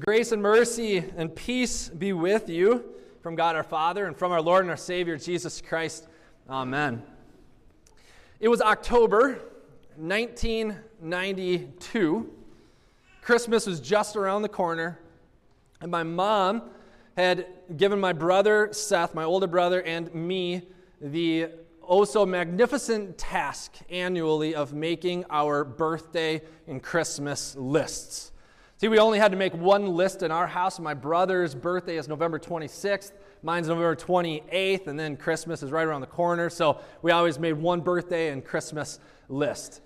Grace and mercy and peace be with you from God our Father and from our Lord and our Savior, Jesus Christ. Amen. It was October 1992. Christmas was just around the corner, and my mom had given my brother Seth, my older brother, and me the oh so magnificent task annually of making our birthday and Christmas lists. See, we only had to make one list in our house. My brother's birthday is November 26th. Mine's November 28th, and then Christmas is right around the corner. So we always made one birthday and Christmas list.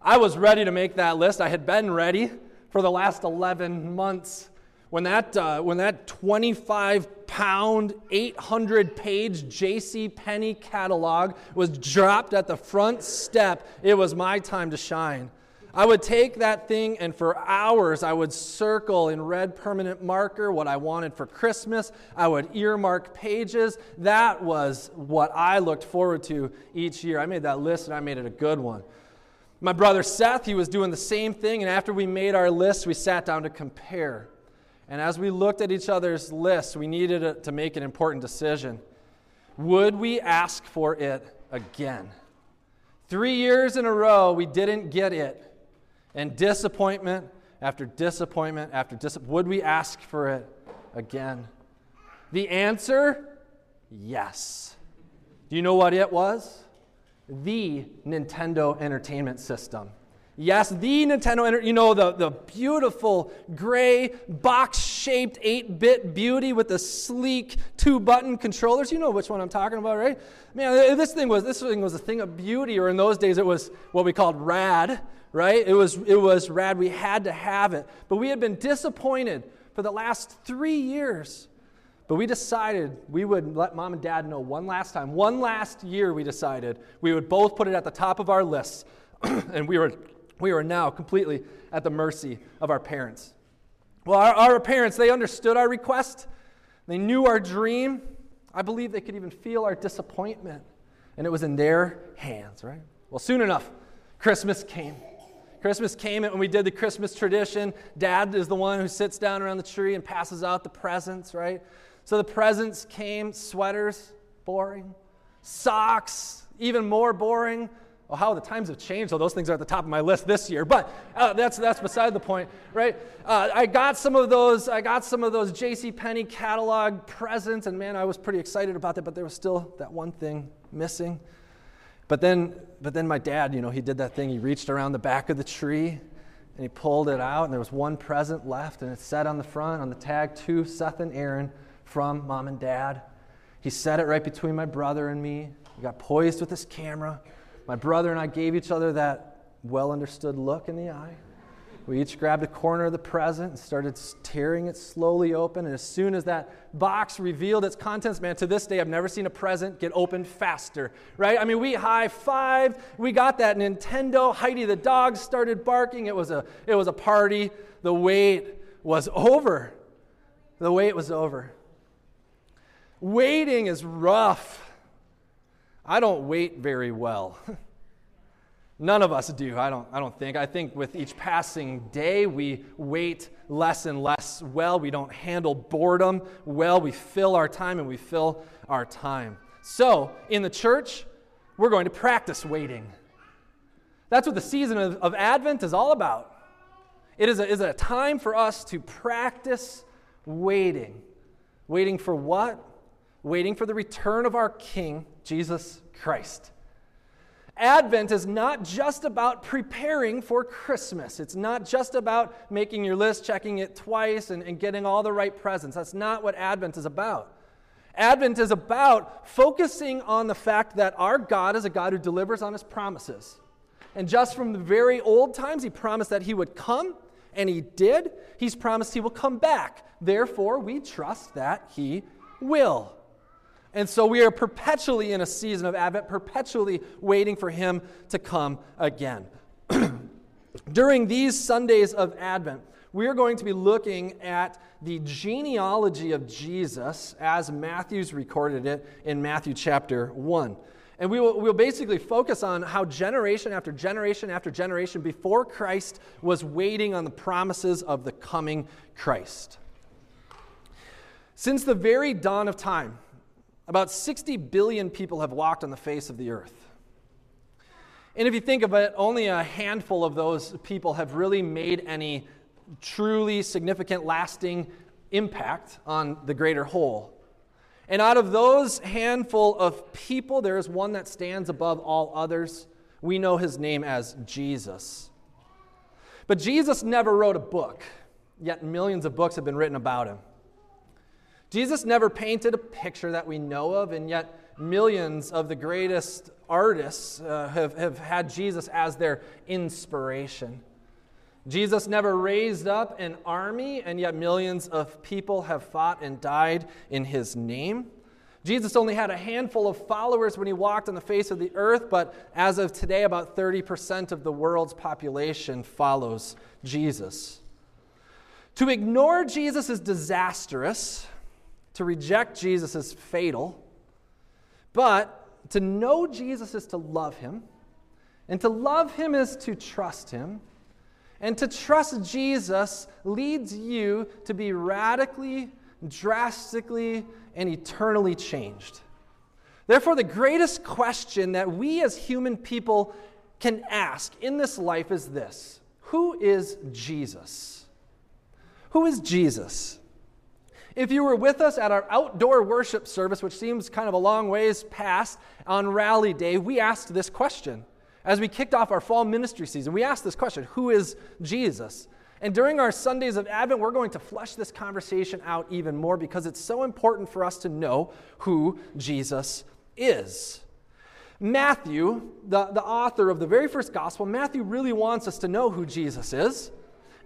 I was ready to make that list. I had been ready for the last 11 months. When that, uh, when that 25 pound, 800 page J.C. Penney catalog was dropped at the front step, it was my time to shine. I would take that thing and for hours I would circle in red permanent marker what I wanted for Christmas. I would earmark pages. That was what I looked forward to each year. I made that list and I made it a good one. My brother Seth, he was doing the same thing, and after we made our list, we sat down to compare. And as we looked at each other's lists, we needed to make an important decision. Would we ask for it again? Three years in a row, we didn't get it. And disappointment after disappointment after disappointment. Would we ask for it again? The answer yes. Do you know what it was? The Nintendo Entertainment System. Yes, the Nintendo, you know, the, the beautiful gray box shaped 8 bit beauty with the sleek two button controllers. You know which one I'm talking about, right? Man, this thing was this thing was a thing of beauty, or in those days it was what we called rad, right? It was, it was rad. We had to have it. But we had been disappointed for the last three years. But we decided we would let mom and dad know one last time. One last year, we decided we would both put it at the top of our lists. and we were, we were now completely at the mercy of our parents. Well, our, our parents, they understood our request, they knew our dream. I believe they could even feel our disappointment. And it was in their hands, right? Well, soon enough, Christmas came. Christmas came, and we did the Christmas tradition. Dad is the one who sits down around the tree and passes out the presents, right? So the presents came sweaters, boring. Socks, even more boring. Oh, how the times have changed. So those things are at the top of my list this year. But uh, that's that's beside the point, right? Uh, I got some of those. I got some of those J.C. Penney catalog presents, and man, I was pretty excited about that. But there was still that one thing missing. But then, but then my dad, you know, he did that thing. He reached around the back of the tree and he pulled it out, and there was one present left, and it said on the front, on the tag, to Seth and Aaron from mom and dad. He set it right between my brother and me. He got poised with his camera. My brother and I gave each other that well understood look in the eye. We each grabbed a corner of the present and started tearing it slowly open. And as soon as that box revealed its contents, man, to this day, I've never seen a present get opened faster, right? I mean, we high fived. We got that Nintendo. Heidi the dog started barking. It was a, it was a party. The wait was over. The wait was over. Waiting is rough. I don't wait very well. None of us do, I don't, I don't think. I think with each passing day, we wait less and less well. We don't handle boredom well. We fill our time and we fill our time. So, in the church, we're going to practice waiting. That's what the season of, of Advent is all about. It is a, is a time for us to practice waiting. Waiting for what? Waiting for the return of our King, Jesus Christ. Advent is not just about preparing for Christmas. It's not just about making your list, checking it twice, and, and, getting all the right presents. That's not what Advent is about. Advent is about focusing on the fact that our God is a God who delivers on his promises. And just from the very old times, he promised that he would come, and he did. He's promised he will come back. Therefore, we trust that he will. And so we are perpetually in a season of Advent, perpetually waiting for him to come again. During these Sundays of Advent, we are going to be looking at the genealogy of Jesus as Matthew's recorded it in Matthew chapter 1. And we will, we'll basically focus on how generation after generation after generation before Christ was waiting on the promises of the coming Christ. Since the very dawn of time, about 60 billion people have walked on the face of the earth. And if you think of it, only a handful of those people have really made any truly significant, lasting impact on the greater whole. And out of those handful of people, there is one that stands above all others. We know his name as Jesus. But Jesus never wrote a book, yet millions of books have been written about him. Jesus never painted a picture that we know of, and yet millions of the greatest artists uh, have, have had Jesus as their inspiration. Jesus never raised up an army, and yet millions of people have fought and died in his name. Jesus only had a handful of followers when he walked on the face of the earth, but as of today, about 30% of the world's population follows Jesus. To ignore Jesus is disastrous, to reject Jesus is fatal, but to know Jesus is to love him, and to love him is to trust him. And to trust Jesus leads you to be radically, drastically, and eternally changed. Therefore, the greatest question that we as human people can ask in this life is this Who is Jesus? Who is Jesus? If you were with us at our outdoor worship service, which seems kind of a long ways past, on Rally Day, we asked this question as we kicked off our fall ministry season, we asked this question Who is Jesus? And during our Sundays of Advent, we're going to flesh this conversation out even more because it's so important for us to know who Jesus is. Matthew, the, the author of the very first gospel, Matthew really wants us to know who Jesus is.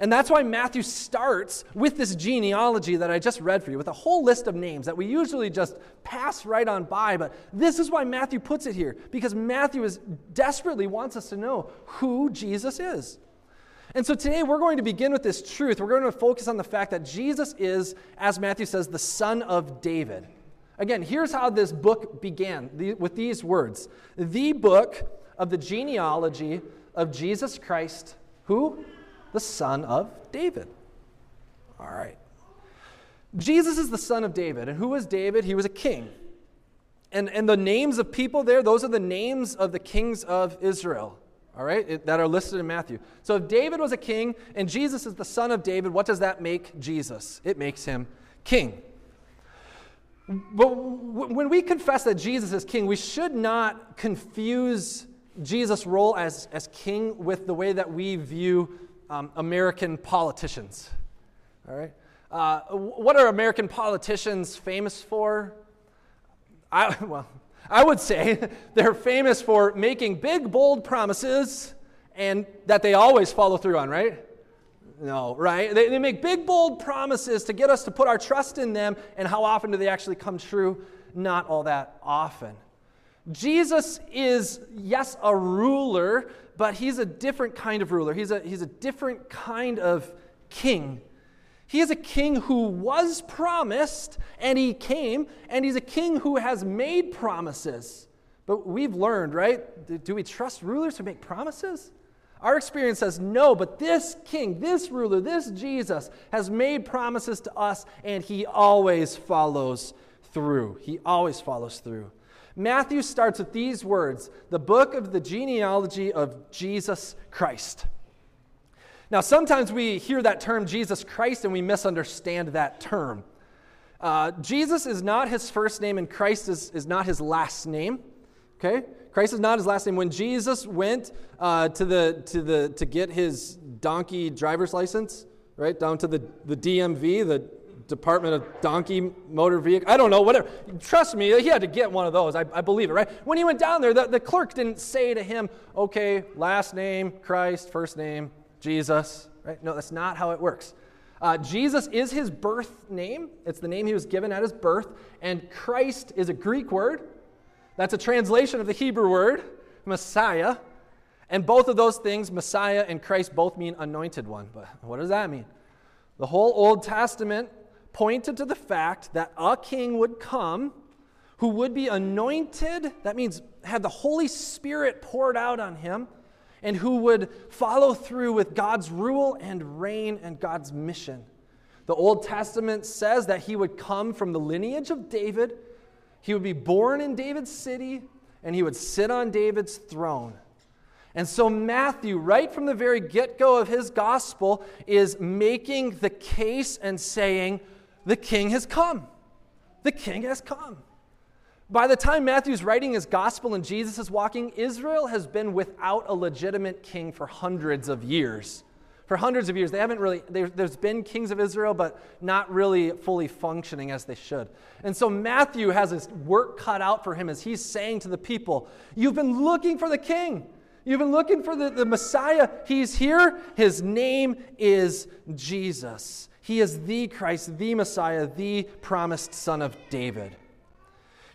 And that's why Matthew starts with this genealogy that I just read for you, with a whole list of names that we usually just pass right on by. But this is why Matthew puts it here, because Matthew is desperately wants us to know who Jesus is. And so today we're going to begin with this truth. We're going to focus on the fact that Jesus is, as Matthew says, the son of David. Again, here's how this book began with these words The book of the genealogy of Jesus Christ, who? The son of David. All right. Jesus is the son of David. And who was David? He was a king. And, and the names of people there, those are the names of the kings of Israel, all right, it, that are listed in Matthew. So if David was a king and Jesus is the son of David, what does that make Jesus? It makes him king. But when we confess that Jesus is king, we should not confuse Jesus' role as, as king with the way that we view um, American politicians. All right? Uh, what are American politicians famous for? I, well, I would say they're famous for making big, bold promises and that they always follow through on, right? No, right? They, they make big, bold promises to get us to put our trust in them, and how often do they actually come true? Not all that often. Jesus is, yes, a ruler, but he's a different kind of ruler. He's a, he's a different kind of king. He is a king who was promised, and he came, and he's a king who has made promises. But we've learned, right? Do we trust rulers who make promises? Our experience says no, but this king, this ruler, this Jesus has made promises to us, and he always follows through. He always follows through. Matthew starts with these words the book of the genealogy of Jesus Christ. Now, sometimes we hear that term Jesus Christ and we misunderstand that term. Uh, Jesus is not his first name, and Christ is, is not his last name. Okay? Christ is not his last name. When Jesus went uh, to, the, to, the, to get his donkey driver's license, right, down to the, the DMV, the Department of Donkey Motor Vehicle. I don't know, whatever. Trust me, he had to get one of those. I, I believe it, right? When he went down there, the, the clerk didn't say to him, okay, last name, Christ, first name, Jesus, right? No, that's not how it works. Uh, Jesus is his birth name. It's the name he was given at his birth. And Christ is a Greek word. That's a translation of the Hebrew word, Messiah. And both of those things, Messiah and Christ, both mean anointed one. But what does that mean? The whole Old Testament pointed to the fact that a king would come who would be anointed, that means had the Holy Spirit poured out on him, and who would follow through with God's rule and reign and God's mission. The Old Testament says that he would come from the lineage of David, he would be born in David's city, and he would sit on David's throne. And so, Matthew, right from the very get go of his gospel, is making the case and saying, The king has come. The king has come. By the time Matthew's writing his gospel and Jesus is walking, Israel has been without a legitimate king for hundreds of years. For hundreds of years, they haven't really, there's been kings of Israel, but not really fully functioning as they should. And so Matthew has his work cut out for him as he's saying to the people, You've been looking for the king. You've been looking for the, the Messiah. He's here. His name is Jesus. He is the Christ, the Messiah, the promised Son of David.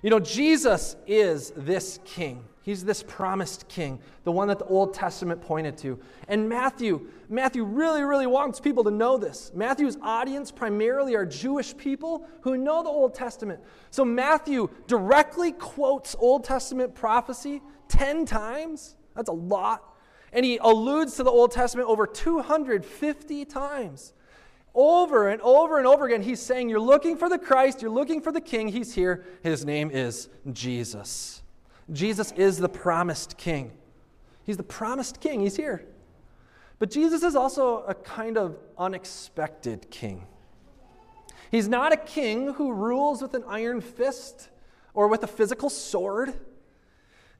You know, Jesus is this king. He's this promised king, the one that the Old Testament pointed to. And Matthew, Matthew really, really wants people to know this. Matthew's audience primarily are Jewish people who know the Old Testament. So Matthew directly quotes Old Testament prophecy 10 times. That's a lot. And he alludes to the Old Testament over 250 times. Over and over and over again, he's saying, You're looking for the Christ, you're looking for the King. He's here. His name is Jesus. Jesus is the promised King. He's the promised King. He's here. But Jesus is also a kind of unexpected King. He's not a king who rules with an iron fist or with a physical sword.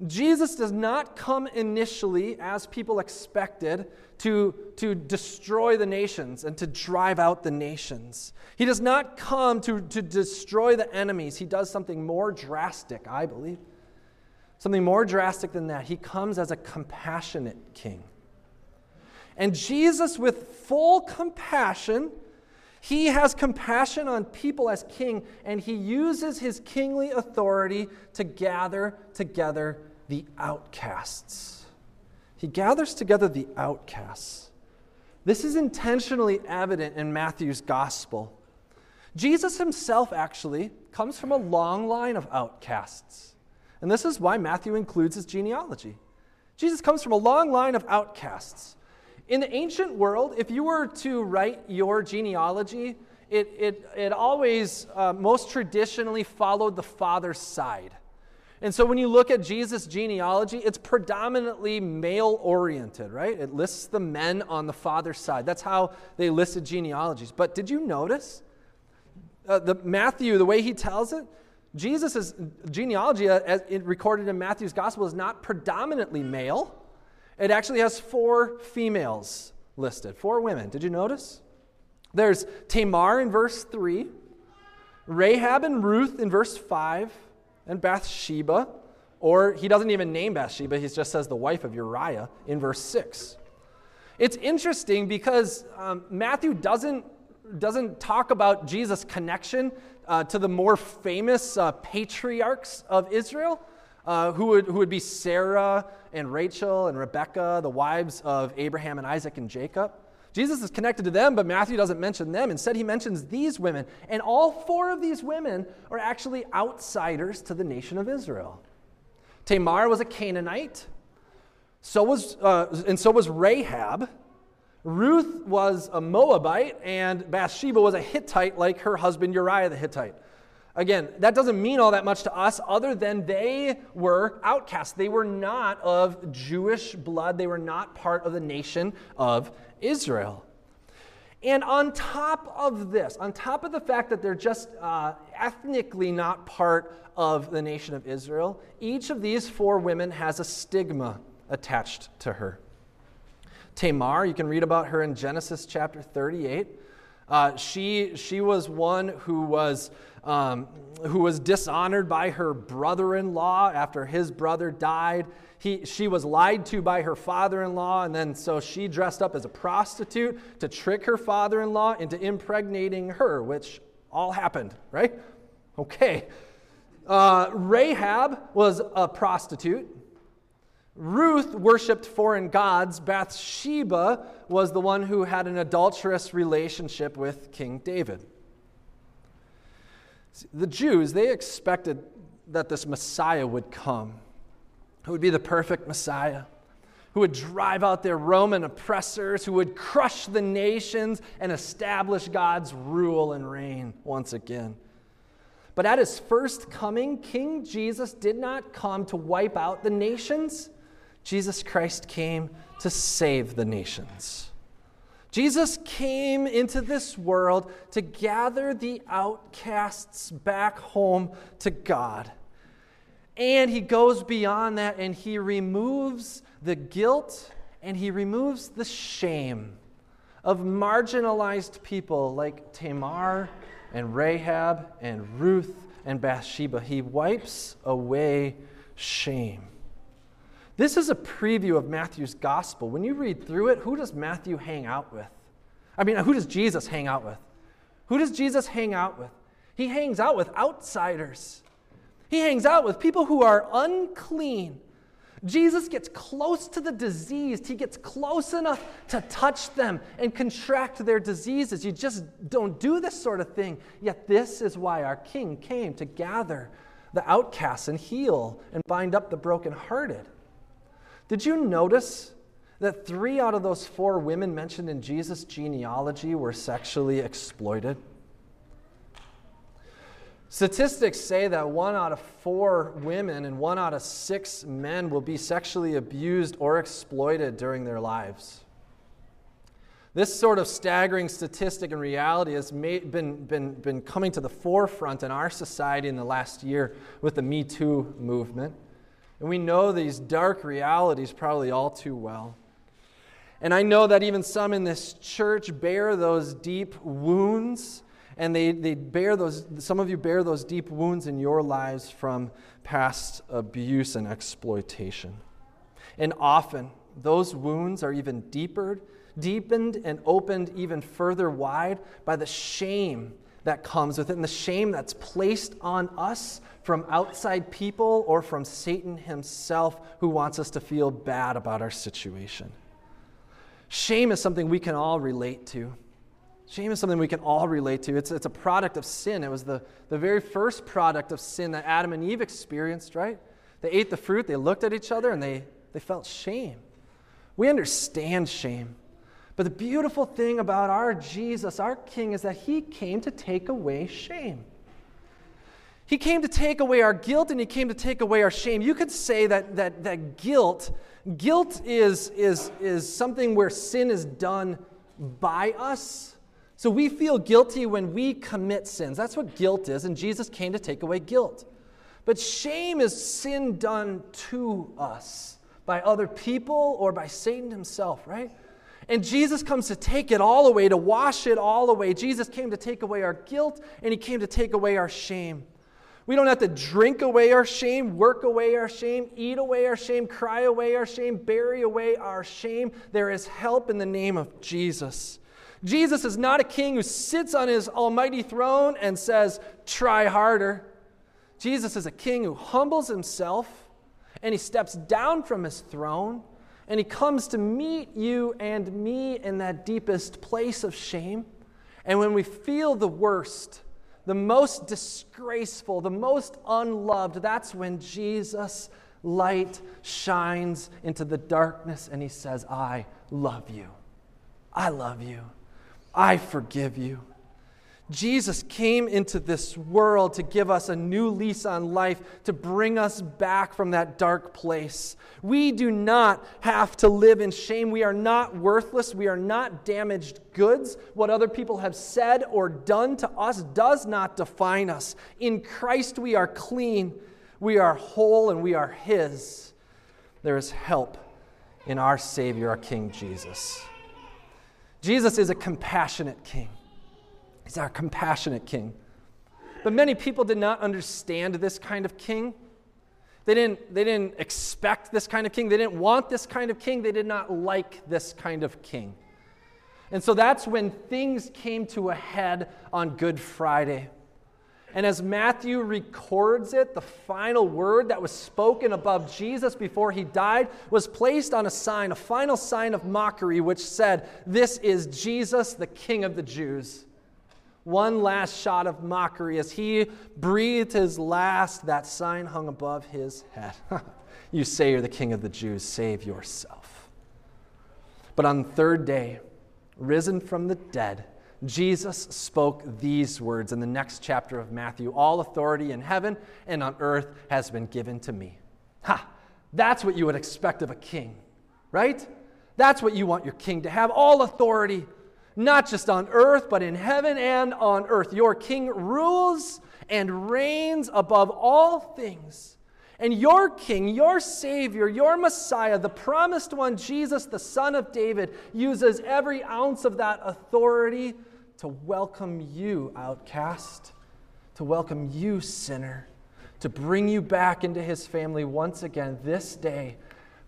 Jesus does not come initially, as people expected, to, to destroy the nations and to drive out the nations. He does not come to, to destroy the enemies. He does something more drastic, I believe. Something more drastic than that. He comes as a compassionate king. And Jesus, with full compassion, he has compassion on people as king, and he uses his kingly authority to gather together the outcasts. He gathers together the outcasts. This is intentionally evident in Matthew's gospel. Jesus himself actually comes from a long line of outcasts. And this is why Matthew includes his genealogy. Jesus comes from a long line of outcasts. In the ancient world, if you were to write your genealogy, it, it, it always uh, most traditionally followed the father's side. And so when you look at Jesus' genealogy, it's predominantly male oriented, right? It lists the men on the father's side. That's how they listed genealogies. But did you notice uh, the Matthew, the way he tells it? Jesus' genealogy, uh, as recorded in Matthew's gospel, is not predominantly male. It actually has four females listed, four women. Did you notice? There's Tamar in verse 3, Rahab and Ruth in verse 5, and Bathsheba, or he doesn't even name Bathsheba, he just says the wife of Uriah in verse 6. It's interesting because um, Matthew doesn't, doesn't talk about Jesus' connection uh, to the more famous uh, patriarchs of Israel, uh, who, would, who would be Sarah and Rachel and Rebekah, the wives of Abraham and Isaac and Jacob. Jesus is connected to them, but Matthew doesn't mention them. Instead, he mentions these women. And all four of these women are actually outsiders to the nation of Israel. Tamar was a Canaanite, so was, uh, and so was Rahab. Ruth was a Moabite, and Bathsheba was a Hittite, like her husband Uriah the Hittite. Again, that doesn't mean all that much to us other than they were outcasts. They were not of Jewish blood, they were not part of the nation of Israel. And on top of this, on top of the fact that they're just uh, ethnically not part of the nation of Israel, each of these four women has a stigma attached to her. Tamar, you can read about her in Genesis chapter 38. Uh, she, she was one who was, um, who was dishonored by her brother in law after his brother died. He, she was lied to by her father in law, and then so she dressed up as a prostitute to trick her father in law into impregnating her, which all happened, right? Okay. Uh, Rahab was a prostitute. Ruth worshiped foreign gods. Bathsheba was the one who had an adulterous relationship with King David. The Jews, they expected that this Messiah would come, who would be the perfect Messiah, who would drive out their Roman oppressors, who would crush the nations and establish God's rule and reign once again. But at his first coming, King Jesus did not come to wipe out the nations. Jesus Christ came to save the nations. Jesus came into this world to gather the outcasts back home to God. And he goes beyond that and he removes the guilt and he removes the shame of marginalized people like Tamar and Rahab and Ruth and Bathsheba. He wipes away shame. This is a preview of Matthew's gospel. When you read through it, who does Matthew hang out with? I mean, who does Jesus hang out with? Who does Jesus hang out with? He hangs out with outsiders. He hangs out with people who are unclean. Jesus gets close to the diseased. He gets close enough to touch them and contract their diseases. You just don't do this sort of thing. Yet, this is why our King came to gather the outcasts and heal and bind up the brokenhearted. Did you notice that three out of those four women mentioned in Jesus' genealogy were sexually exploited? Statistics say that one out of four women and one out of six men will be sexually abused or exploited during their lives. This sort of staggering statistic and reality has made, been, been, been coming to the forefront in our society in the last year with the Me Too movement. And we know these dark realities probably all too well. And I know that even some in this church bear those deep wounds, and they, they bear those, some of you bear those deep wounds in your lives from past abuse and exploitation. And often, those wounds are even deeper, deepened and opened even further wide by the shame that comes with it and the shame that's placed on us from outside people or from Satan himself who wants us to feel bad about our situation. Shame is something we can all relate to. Shame is something we can all relate to. It's, it's a product of sin. It was the, the very first product of sin that Adam and Eve experienced, right? They ate the fruit, they looked at each other, and they, they felt shame. We understand shame. But the beautiful thing about our Jesus, our King, is that he came to take away shame. He came to take away our guilt and he came to take away our shame. You could say that, that, that guilt, guilt is, is, is something where sin is done by us. So we feel guilty when we commit sins. That's what guilt is, and Jesus came to take away guilt. But shame is sin done to us by other people or by Satan himself, right? And Jesus comes to take it all away, to wash it all away. Jesus came to take away our guilt, and He came to take away our shame. We don't have to drink away our shame, work away our shame, eat away our shame, cry away our shame, bury away our shame. There is help in the name of Jesus. Jesus is not a king who sits on his almighty throne and says, try harder. Jesus is a king who humbles himself and he steps down from his throne and he comes to meet you and me in that deepest place of shame. And when we feel the worst, the most disgraceful, the most unloved, that's when Jesus' light shines into the darkness and he says, I love you. I love you. I forgive you. Jesus came into this world to give us a new lease on life, to bring us back from that dark place. We do not have to live in shame. We are not worthless. We are not damaged goods. What other people have said or done to us does not define us. In Christ, we are clean, we are whole, and we are His. There is help in our Savior, our King Jesus. Jesus is a compassionate King. He's our compassionate king. But many people did not understand this kind of king. They didn't, they didn't expect this kind of king. They didn't want this kind of king. They did not like this kind of king. And so that's when things came to a head on Good Friday. And as Matthew records it, the final word that was spoken above Jesus before he died was placed on a sign, a final sign of mockery, which said, This is Jesus, the King of the Jews. One last shot of mockery as he breathed his last, that sign hung above his head. you say you're the king of the Jews, save yourself. But on the third day, risen from the dead, Jesus spoke these words in the next chapter of Matthew All authority in heaven and on earth has been given to me. Ha! That's what you would expect of a king, right? That's what you want your king to have all authority not just on earth, but in heaven and on earth. Your king rules and reigns above all things. And your king, your savior, your Messiah, the promised one, Jesus, the son of David, uses every ounce of that authority to welcome you, outcast, to welcome you, sinner, to bring you back into his family once again this day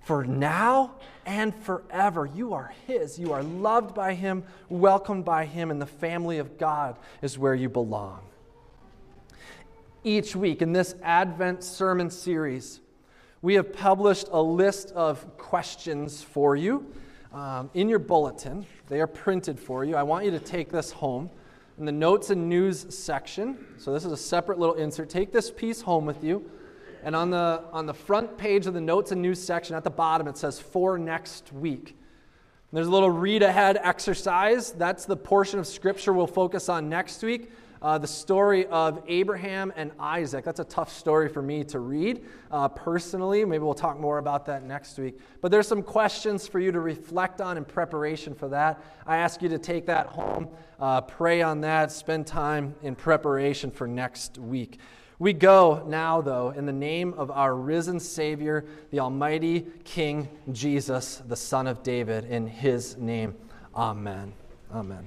for now and forever. You are His. You are loved by Him, welcomed by Him, and the family of God is where you belong. Each week in this Advent sermon series, we have published a list of questions for you um, in your bulletin. They are printed for you. I want you to take this home in the notes and news section. So, this is a separate little insert. Take this piece home with you. And on the, on the front page of the notes and news section at the bottom, it says for next week. there's a little read ahead exercise. That's the portion of scripture we'll focus on next week. Uh, the story of Abraham and Isaac. That's a tough story for me to read uh, personally. Maybe we'll talk more about that next week. But there's some questions for you to reflect on in preparation for that. I ask you to take that home, uh, pray on that, spend time in preparation for next week. We go now, though, in the name of our risen Savior, the Almighty King Jesus, the Son of David, in his name. Amen. Amen.